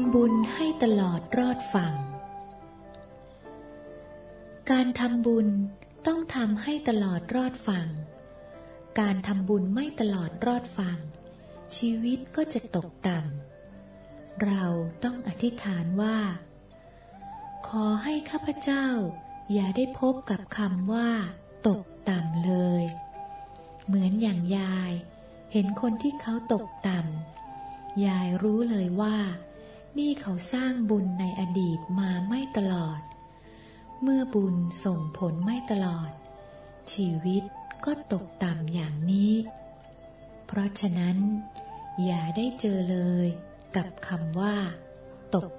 ำบุญให้ตลอดรอดฝั่ง การทำบุญต้องทำให้ตลอดรอดฝั่ง การทำบุญไม่ตลอดรอดฝั่ง ชีวิตก็จะตกต่ำ เราต้องอธิษฐานว่า ขอให้ข้าพเจ้า อย่าได้พบกับคำว่า ตกต่ำเลย เหมือนอย่างยาย เห็นคนที่เขาตกต่ำยายรู้เลยว่า นี่เขาสร้างบุญในอดีตมาไม่ตลอด เมื่อบุญส่งผลไม่ตลอด ชีวิตก็ตกต่ำอย่างนี้ เพราะฉะนั้น อย่าได้เจอเลยกับคำว่า ตก